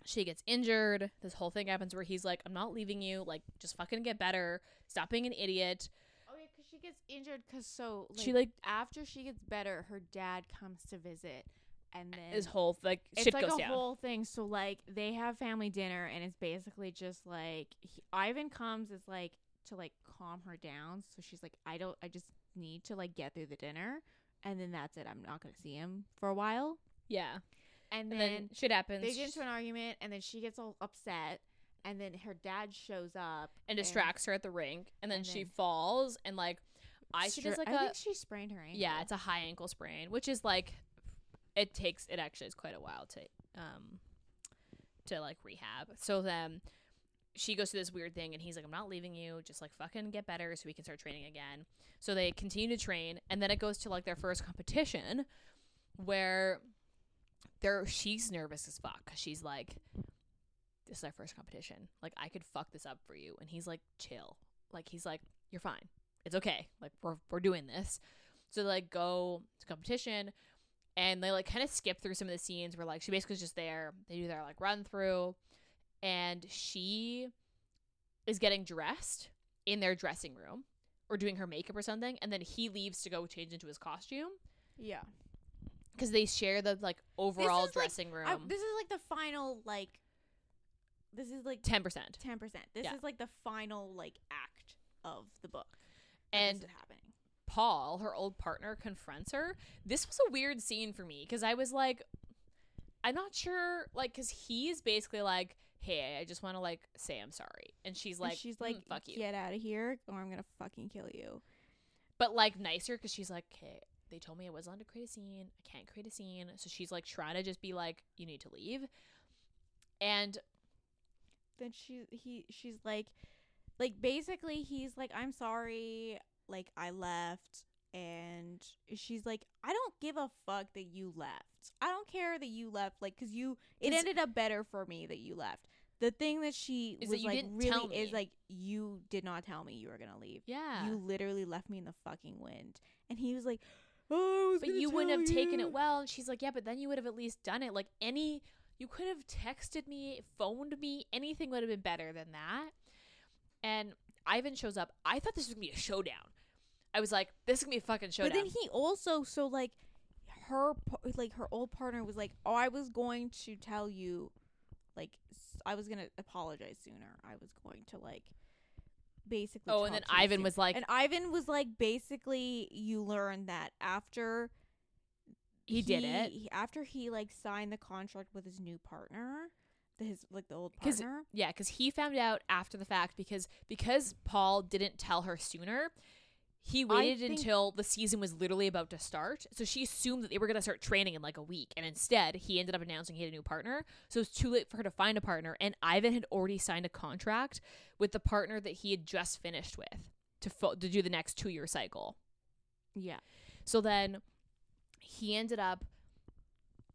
She gets injured. This whole thing happens where he's like, I'm not leaving you. Like, just fucking get better. Stop being an idiot. Oh yeah, because she gets injured. Because so like, She, like- after she gets better, her dad comes to visit, and then His whole like it's like goes a down. whole thing. So like they have family dinner, and it's basically just like he, Ivan comes is like to like calm her down. So she's like, I don't, I just need to like get through the dinner, and then that's it. I'm not gonna see him for a while, yeah. and, And then, then shit happens. they get into an argument, and then she gets all upset, and then her dad shows up and distracts her at the rink, and then and she falls, and like, I she does like I a think she sprained her ankle. yeah, it's a high ankle sprain, which is like, it takes it actually is quite a while to um, to like rehab. So then she goes through this weird thing, and he's like, I'm not leaving you, just like fucking get better so we can start training again. So they continue to train, and then it goes to like their first competition, where they're she's nervous as fuck 'cause she's like this is our first competition. Like i could fuck this up for you. And he's like chill. Like he's like you're fine. It's okay. Like we're, we're doing this. So they like go to competition and they like kind of skip through some of the scenes where like she basically is just there they do their like run through and she is getting dressed in their dressing room or doing her makeup or something and then he leaves to go change into his costume yeah. because they share the like overall is, like, dressing room I, this is like the final like. This is like 10% ten percent. This Yeah. is like the final like act of the book. and this is happening. Paul, her old partner, confronts her. This was a weird scene for me because I was like, I'm not sure, like, because he's basically like, hey, I just want to like say I'm sorry, and she's And like, she's "Mm, like, fuck you, get out of here, or I'm gonna fucking kill you. but like nicer because she's like, okay, they told me I wasn't allowed to create a scene. I can't create a scene, so she's like trying to just be like, you need to leave, and Then she he she's like, like basically he's like, I'm sorry, like I left. And she's like, I don't give a fuck that you left. I don't care that you left, like, cause you. It ended up better for me that you left. The thing that she that was you like really is like, you did not tell me you were gonna leave. yeah, You literally left me in the fucking wind. And he was like, Oh, but you wouldn't have tell taken it well. And she's like, yeah, but then you would have at least done it. Like any, you could have texted me, phoned me, anything would have been better than that. And Ivan shows up. I thought this was gonna be a showdown. I was like, this is gonna be a fucking showdown. But then he also so like her like her old partner was like, "Oh, I was going to tell you like I was going to apologize sooner. I was going to like basically oh, and then Ivan soon." was like, And Ivan was like basically you learn that after he, did it. he- after he like signed the contract with his new partner, the, his like the old partner. Cause, Yeah, because he found out after the fact because because Paul didn't tell her sooner. He waited until the season was literally about to start. So she assumed that they were going to start training in like a week. And instead, he ended up announcing he had a new partner. So it was too late for her to find a partner. And Ivan had already signed a contract with the partner that he had just finished with to, fo- to do the next two year cycle. Yeah. So then he ended up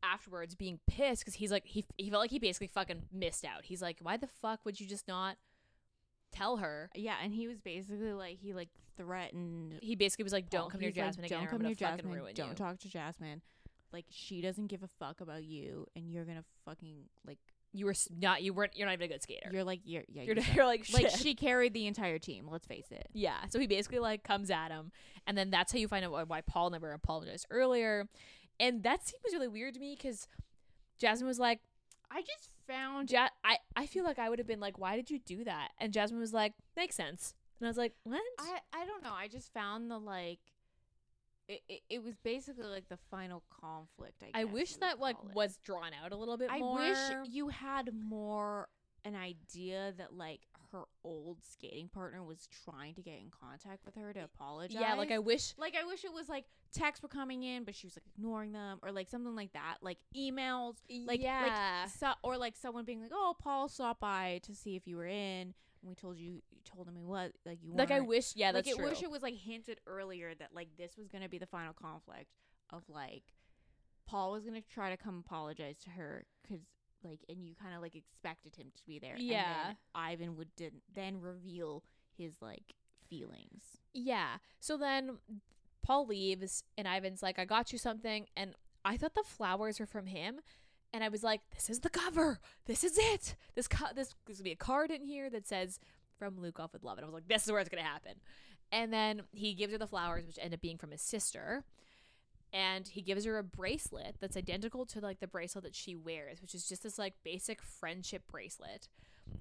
afterwards being pissed because he's like he he felt like he basically fucking missed out. He's like, why the fuck would you just not tell her? Yeah, and he was basically like he like threatened. He basically was like, don't come near He's like, Jasmine again. Don't come near Jasmine. Don't you. talk to Jasmine. Like she doesn't give a fuck about you, and you're gonna fucking like You were s- not. You weren't. You're not even a good skater. you're like you're yeah You're, you're, you're like like shit. she carried the entire team. Let's face it. Yeah. So he basically like comes at him, and then that's how you find out why, why Paul never apologized earlier, and that seems really weird to me because Jasmine was like, I just found ja- I I feel like I would have been like, why did you do that? And Jasmine was like, makes sense, and I was like, what? I I don't know. I just found the like. It, it, it was basically like the final conflict. I, I wish that like it. was drawn out a little bit I more. wish you had more an idea that like her old skating partner was trying to get in contact with her to apologize. yeah, like I wish. like I wish it was like texts were coming in, but she was like ignoring them, or like something like that, like emails, like yeah. like so, or like someone being like, "Oh, Paul stopped by to see if you were in." And we told you, you told him he was like you. like I weren't." wish. Yeah, like that's it true. I wish it was like hinted earlier that like this was gonna be the final conflict of like Paul was gonna try to come apologize to her because like and you kind of like expected him to be there. And Yeah. then Ivan would then reveal his like feelings. Yeah. So then Paul leaves and Ivan's like, I got you something. And I thought the flowers were from him. And I was like, this is the cover. This is it. This co- this there's gonna be a card in here that says from Lukov with love. And I was like, this is where it's gonna happen. And then he gives her the flowers, which end up being from his sister. And he gives her a bracelet that's identical to like the bracelet that she wears, which is just this like basic friendship bracelet.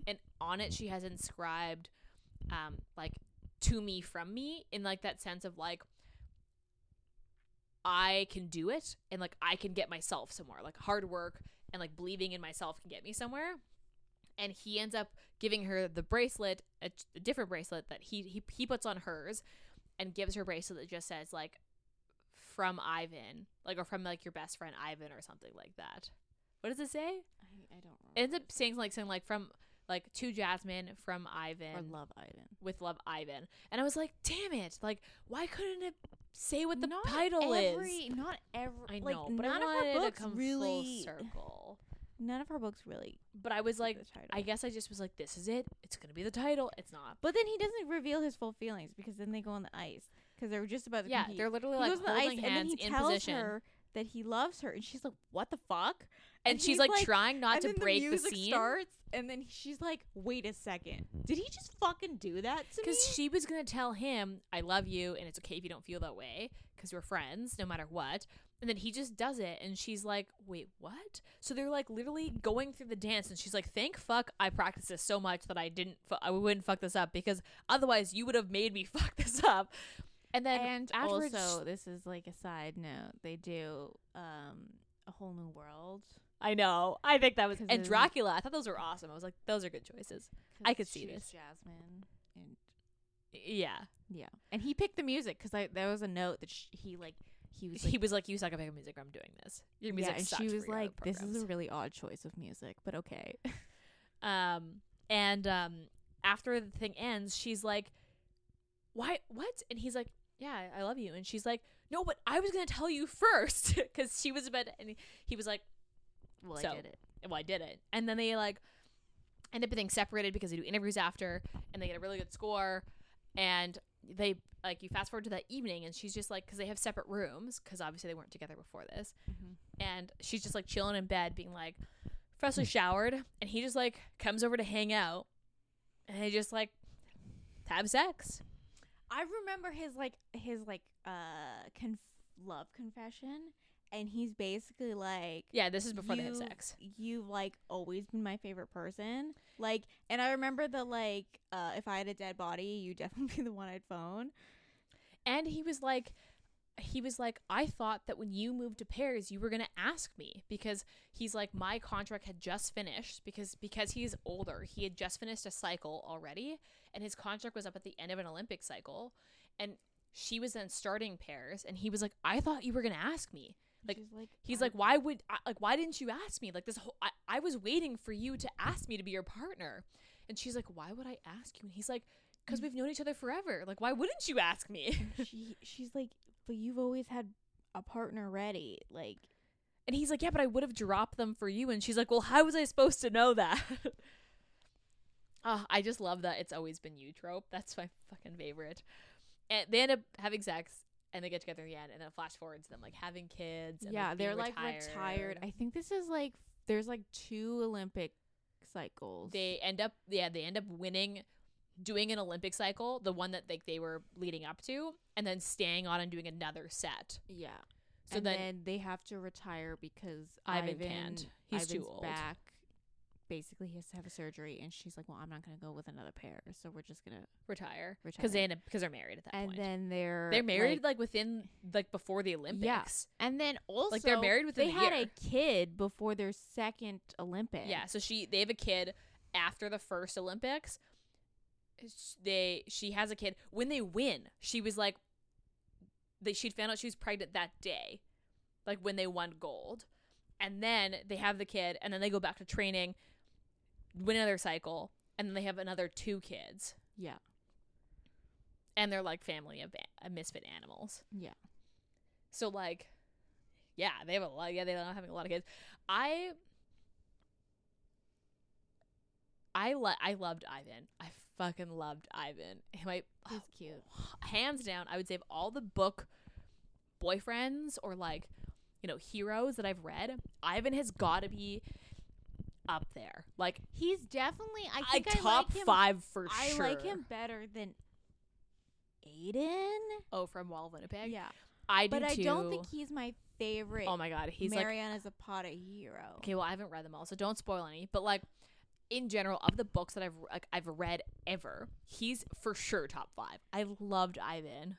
And on it she has inscribed um like to me from me in like that sense of like I can do it and like I can get myself somewhere. Like hard work and like believing in myself can get me somewhere. And he ends up giving her the bracelet, a, a different bracelet that he, he he puts on hers, and gives her bracelet that just says like from Ivan, like or from like your best friend Ivan or something like that. What does it say? I, I don't It ends up saying like saying like from like to Jasmine from Ivan or love Ivan. with Love Ivan. And I was like, damn it. Like, why couldn't it say what the Not title every, is? Not every. I like, know, but none I of her books to come really. full circle. None of her books really. But I was like. I guess I just was like, this is it. It's to be the title. It's not. But then he doesn't reveal his full feelings because then they go on the ice because they were just about to Yeah, compete. they're literally like goes on the holding ice and then hands he in tells position. her that he loves her, and she's like, "What the fuck?" and, and she's like, like- trying not to break the the, scene. starts, and then she's like, "Wait a second, did he just fucking do that to me?" Because she was going to tell him, I love you, and it's okay if you don't feel that way because we're friends no matter what. And then he just does it, and she's like, wait, what? So they're like literally going through the dance, and she's like, thank fuck I practiced this so much that I didn't, fu- I wouldn't fuck this up because otherwise you would have made me fuck this up. And then and also, this is like a side note. They do um a whole new world. I know, I think that was and Dracula, I thought those were awesome. I was like, those are good choices. I could see this. Jasmine, and Yeah. yeah, and he picked the music because I there was a note that sh- he like he was like, he was like, you suck at making music, I'm doing this. Your music yeah, and she was like, "This is a really odd choice of music, but okay." Um, and um, after the thing ends, she's like, "Why? What?" And he's like, "Yeah, I love you." And she's like, "No, but I was gonna tell you first because she was about." To, and he was like, well, So- I did it. "Well, I did it." And then they like end up being separated because they do interviews after, and they get a really good score. And they like you fast forward to that evening, and she's just like, because they have separate rooms, because obviously they weren't together before this mm-hmm. and she's just like chilling in bed being like freshly showered and he just like comes over to hang out and they just like have sex I remember his like his like uh conf- love confession, and he's basically like, yeah this is before they "You- sex You've like always been my favorite person. Like, and I remember the like, uh, if I had a dead body, you'd definitely be the one I'd phone. and he was like he was like i thought that when you moved to paris you were going to ask me because he's like my contract had just finished because because he's older he had just finished a cycle already and his contract was up at the end of an olympic cycle and she was then starting pairs and he was like i thought you were going to ask me Like, like, He's I- like, why would I, like why didn't you ask me? Like this whole I, I was waiting for you to ask me to be your partner. And she's like, why would I ask you? And he's like, because mm. we've known each other forever. Like why wouldn't you ask me? she she's like, but you've always had a partner ready. Like, And he's like, "Yeah, but I would have dropped them for you." And she's like, "Well, how was I supposed to know that?" oh, I just love that it's always been you trope. That's my fucking favorite. And they end up having sex and they get together at the end and then flash forwards them like having kids. And, yeah, like, they're like retired. I think this is like there's like two Olympic cycles. they end up yeah they end up winning doing an olympic cycle the one that like they were leading up to and then staying on and doing another set yeah. so and then, then, they have to retire because Ivan Ivan, can't. He's Ivan's too old. back. Basically, he has to have a surgery, and she's like, "Well, I'm not going to go with another pair, so we're just gonna." retire because Retire. they end up because they're married at that point. and point then they're they're married like, like, within like before the olympics Yeah. and then also like they're married within they had year. a kid before their second Olympic. yeah so she they have a kid after the first olympics they she has a kid. When they win she was like they she'd found out she was pregnant that day like when they won gold. And then they have the kid and then they go back to training win another cycle and then they have another two kids. Yeah, and they're like family of a- misfit animals. Yeah. so like yeah they have a lot yeah they're having a lot of kids. I i lo- i loved ivan. I fucking loved ivan my He's cute. hands down i would say of all the book boyfriends or like you know heroes that i've read ivan has got to be up there like He's definitely. I think I, top like him, five for I sure I like him better than Aiden. oh from wall of winnipeg Yeah, i do but I don't think he's my favorite. oh my god he's like a Zapata hero. Okay, well, I haven't read them all, so don't spoil any. But like, in general, of the books that I've like I've read ever, he's for sure top five. I loved Ivan.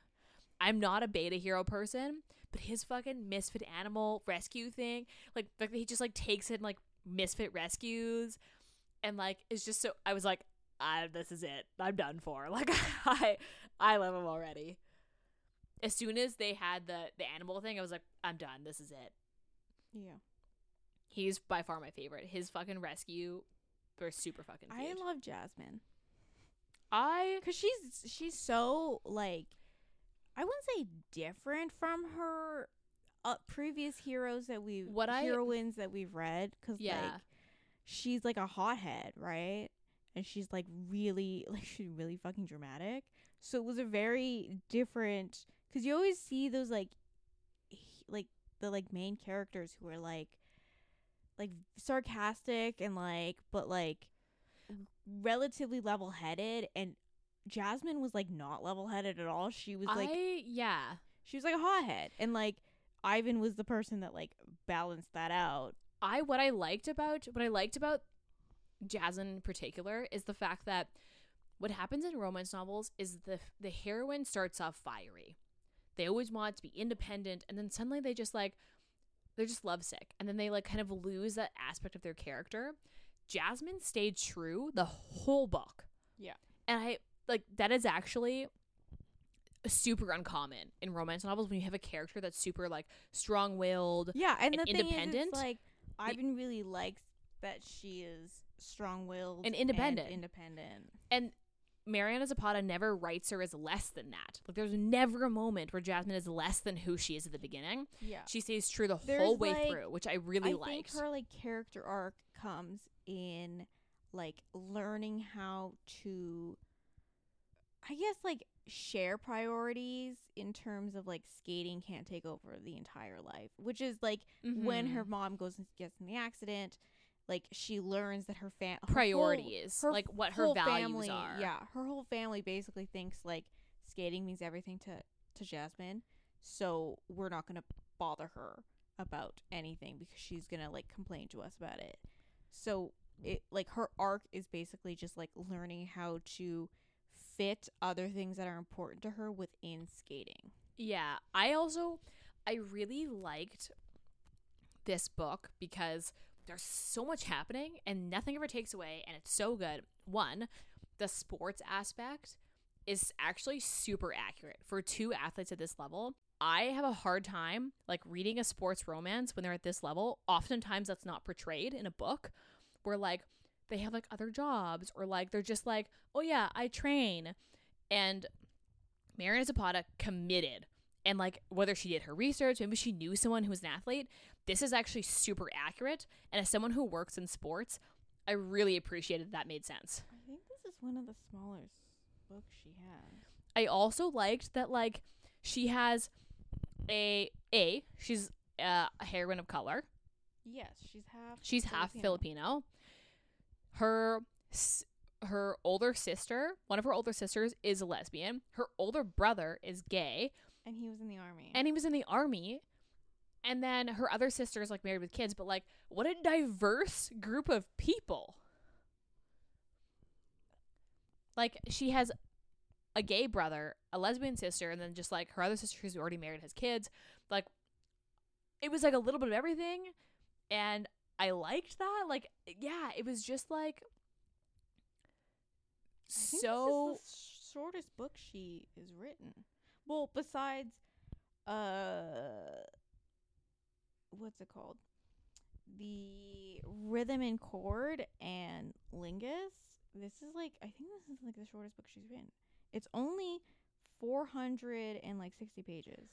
I'm not a beta hero person, but his fucking misfit animal rescue thing, like he just like takes in like misfit rescues, and like it's just so. I was like, I, this is it. I'm done for. Like I I love him already. As soon as they had the the animal thing, I was like, I'm done. This is it. Yeah, He's by far my favorite. His fucking rescue were super fucking I cute. love Jasmine I because she's she's so like I wouldn't say different from her uh, previous heroes that we What I- heroines that we've read because Yeah. like she's like a hothead, right? And she's like really like she's really fucking dramatic. So it was a very different because you always see those like he- like the like main characters who are like like sarcastic and like but like relatively level headed and Jasmine was like not level headed at all. She was like I yeah. she was like a hothead and like Ivan was the person that like balanced that out. I what I liked about what I liked about Jasmine in particular is the fact that what happens in romance novels is the the heroine starts off fiery. They always want to be independent and then suddenly they just like they're just lovesick and then they like kind of lose that aspect of their character. Jasmine stayed true the whole book. Yeah. And I like that is actually super uncommon in romance novels when you have a character that's super like strong-willed Yeah, and, And the thing is, independent? like Ivan really likes that she is strong-willed And independent. independent. and Mariana Zapata never writes her as less than that. Like there's never a moment where Jasmine is less than who she is at the beginning. Yeah, She stays true the There's, whole way like- through, which I really like. I liked. think her like character arc comes in like learning how to I guess like share priorities in terms of like skating can't take over the entire life, which is like when mm-hmm. her mom goes and gets in the accident, like she learns that her fam her like what her values family, are. Yeah, her whole family basically thinks like skating means everything to to Jasmine, so we're not gonna bother her about anything because she's gonna like complain to us about it. So it like her arc is basically just like learning how to fit other things that are important to her within skating. Yeah, I also I really liked this book because there's so much happening and nothing ever takes away and it's so good. One, the sports aspect is actually super accurate for two athletes at this level. I have a hard time like reading a sports romance when they're at this level. Oftentimes that's not portrayed in a book where like they have like other jobs or like they're just like, "Oh yeah, I train." And Mariana Zapata committed and like whether she did her research, maybe she knew someone who was an athlete. This is actually super accurate. And as someone who works in sports, I really appreciated that made sense. I think this is one of the smaller s- books she has. I also liked that like she has a a she's uh, a heroine of color. Yes, she's half. She's half Filipino. Her her older sister, one of her older sisters is a lesbian. Her older brother is gay and he was in the army. and he was in the army. And then her other sister is like married with kids, but like what a diverse group of people. Like she has a gay brother, a lesbian sister, and then just like her other sister who's already married has kids. Like it was like a little bit of everything and I liked that. Like yeah, it was just like so this is the sh- shortest book she is written. Well, besides, uh, what's it called? The rhythm and chord and Malykhin. This is like I think this is like the shortest book she's written. It's only four hundred and like sixty pages.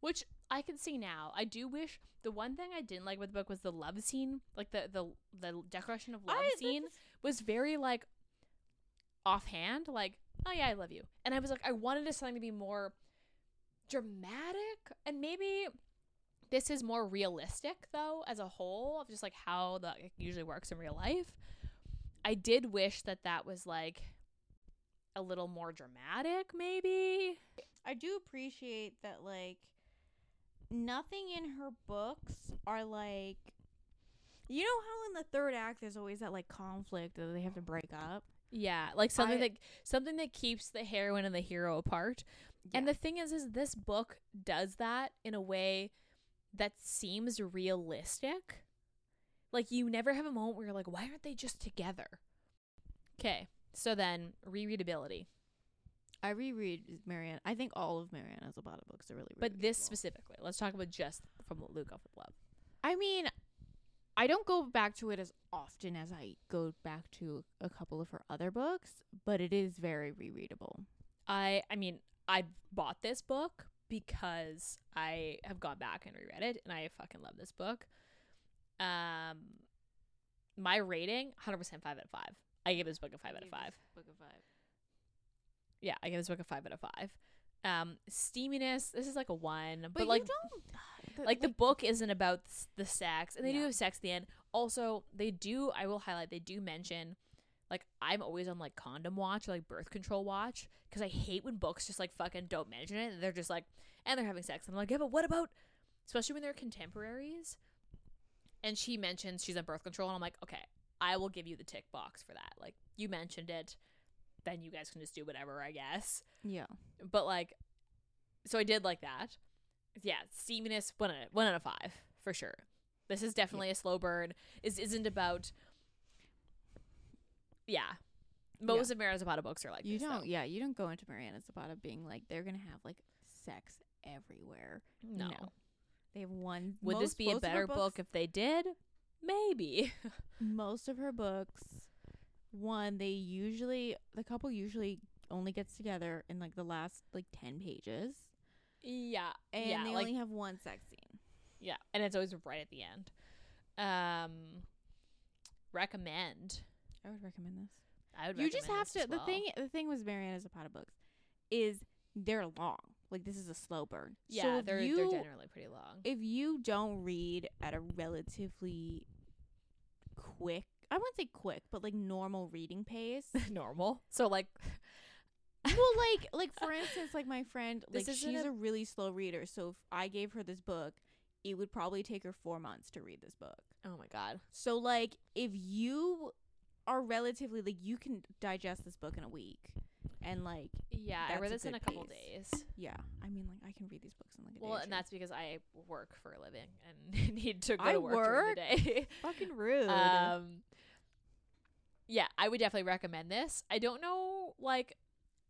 which I can see now. I do wish the one thing I didn't like with the book was the love scene, like the the the declaration of love I- scene was very like offhand, like oh yeah, I love you, and I was like I wanted something to be more dramatic, and maybe this is more realistic though as a whole of just like how that usually works in real life. I did wish that that was like a little more dramatic, maybe. I do appreciate that like nothing in her books are like you know how in the third act there's always that like conflict that they have to break up. Yeah, like something I- that something that keeps the heroine and the hero apart. And the thing is is this book does that in a way that seems realistic. Like you never have a moment where you're like, why aren't they just together? Okay. So then rereadability. I reread Marianne. I think all of Mariana Zapata books are really But this specifically. Let's talk about just from Lukov with love. I mean, I don't go back to it as often as I go back to a couple of her other books, but it is very rereadable. I I mean, I bought this book because I have gone back and reread it and I fucking love this book. Um my rating 100% 5 out of 5. I give this book a 5 out of 5. Book of five. Yeah, I give this book a 5 out of 5. Um steaminess, this is like a 1, but, But, like don't like the book isn't about the sex and they do have sex at the end. Also, they do I will highlight they do mention like I'm always on like condom watch or like birth control watch because I hate when books just like fucking don't mention it and they're just like and they're having sex and I'm like yeah but what about especially when they're contemporaries and she mentions she's on birth control and I'm like okay I will give you the tick box for that like you mentioned it then you guys can just do whatever I guess yeah. but like so I did like that. Yeah, steaminess one out of, one out of five for sure. This is definitely a slow burn. Is isn't about yeah. Most of Mara Zapata books are like you this, don't though. yeah, you don't go into Mariana Zapata being like they're going to have like sex everywhere. No. No. They have one Would this most- be a most of her better books- book if they did? Maybe. most of her books one they usually the couple usually only gets together in like the last like 10 pages yeah. and yeah, they like only have one sex scene yeah, and it's always right at the end. Um recommend. I would recommend this I would you just have to the well. thing the thing with Zapata books is they're long like this is a slow burn Yeah, so they're you, they're generally pretty long. if you don't read at a relatively quick i wouldn't say quick but like normal reading pace Normal. So like well like like for instance like my friend like she's a- a really slow reader so if i gave her this book it would probably take her four months to read this book oh my god. so like if you are relatively like you can digest this book in a week and like Yeah, I read this in a couple days. yeah i mean like i can read these books in like a day Well, or and that's because I work for a living and need to go I to work, during the day. fucking rude um, yeah, I would definitely recommend this. I don't know, like,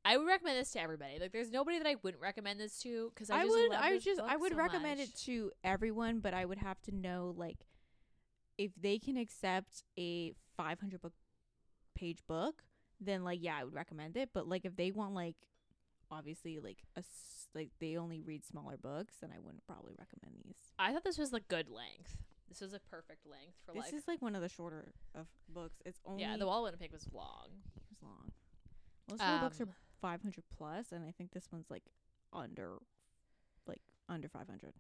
I would recommend this to everybody. Like, there's nobody that I wouldn't recommend this to because I, I, would I would just I would so recommend much. it to everyone, but I would have to know like if they can accept a 500 book page book, then like yeah, I would recommend it, but like if they want like obviously like a s- like they only read smaller books, then I wouldn't probably recommend these. I thought this was like good length. This is a perfect length for This like. is like one of the shorter of books. It's only yeah, the Wall Winnipeg was long. It was long. Most of the books are Um, 500 plus, and I think this one's like under, like under 500.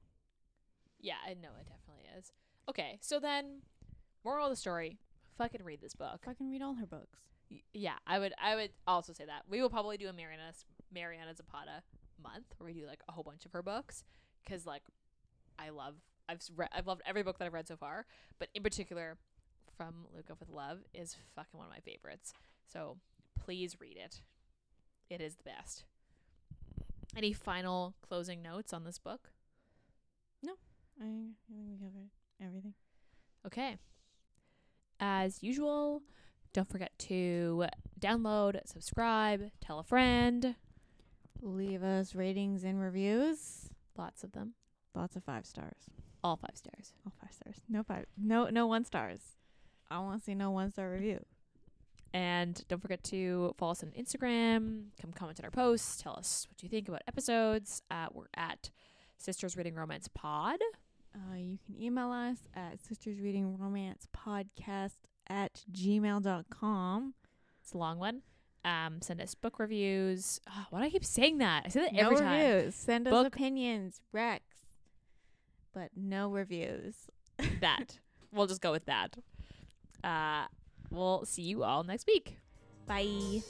Yeah, I know it definitely is. Okay, so then, moral of the story: fucking read this book. Fucking read all her books. Y- Yeah, I would. I would also say that we will probably do a Mariana Mariana Zapata month where we do like a whole bunch of her books because like I love. I've s- re- I've loved every book that I've read so far, but in particular, from Lukov with Love is fucking one of my favorites. So please read it. It is the best. Any final closing notes on this book? No, I, I think we covered everything. Okay. As usual, don't forget to download, subscribe, tell a friend. Leave us ratings and reviews. Lots of them. Lots of five stars. All five stars. All five stars. No five. No no one stars. I want to see no one star review. And don't forget to follow us on Instagram. Come comment on our posts. Tell us what you think about episodes. Uh, we're at Sisters Reading Romance Pod. Uh, you can email us at sistersreadingromancepodcast reading romance podcast at gmail.com. It's a long one. Um, send us book reviews. Oh, why do I keep saying that? I say that no every time. reviews. Send us Book- opinions, Rex, but no reviews. that. We'll just go with that. Uh, we'll see you all next week. Bye.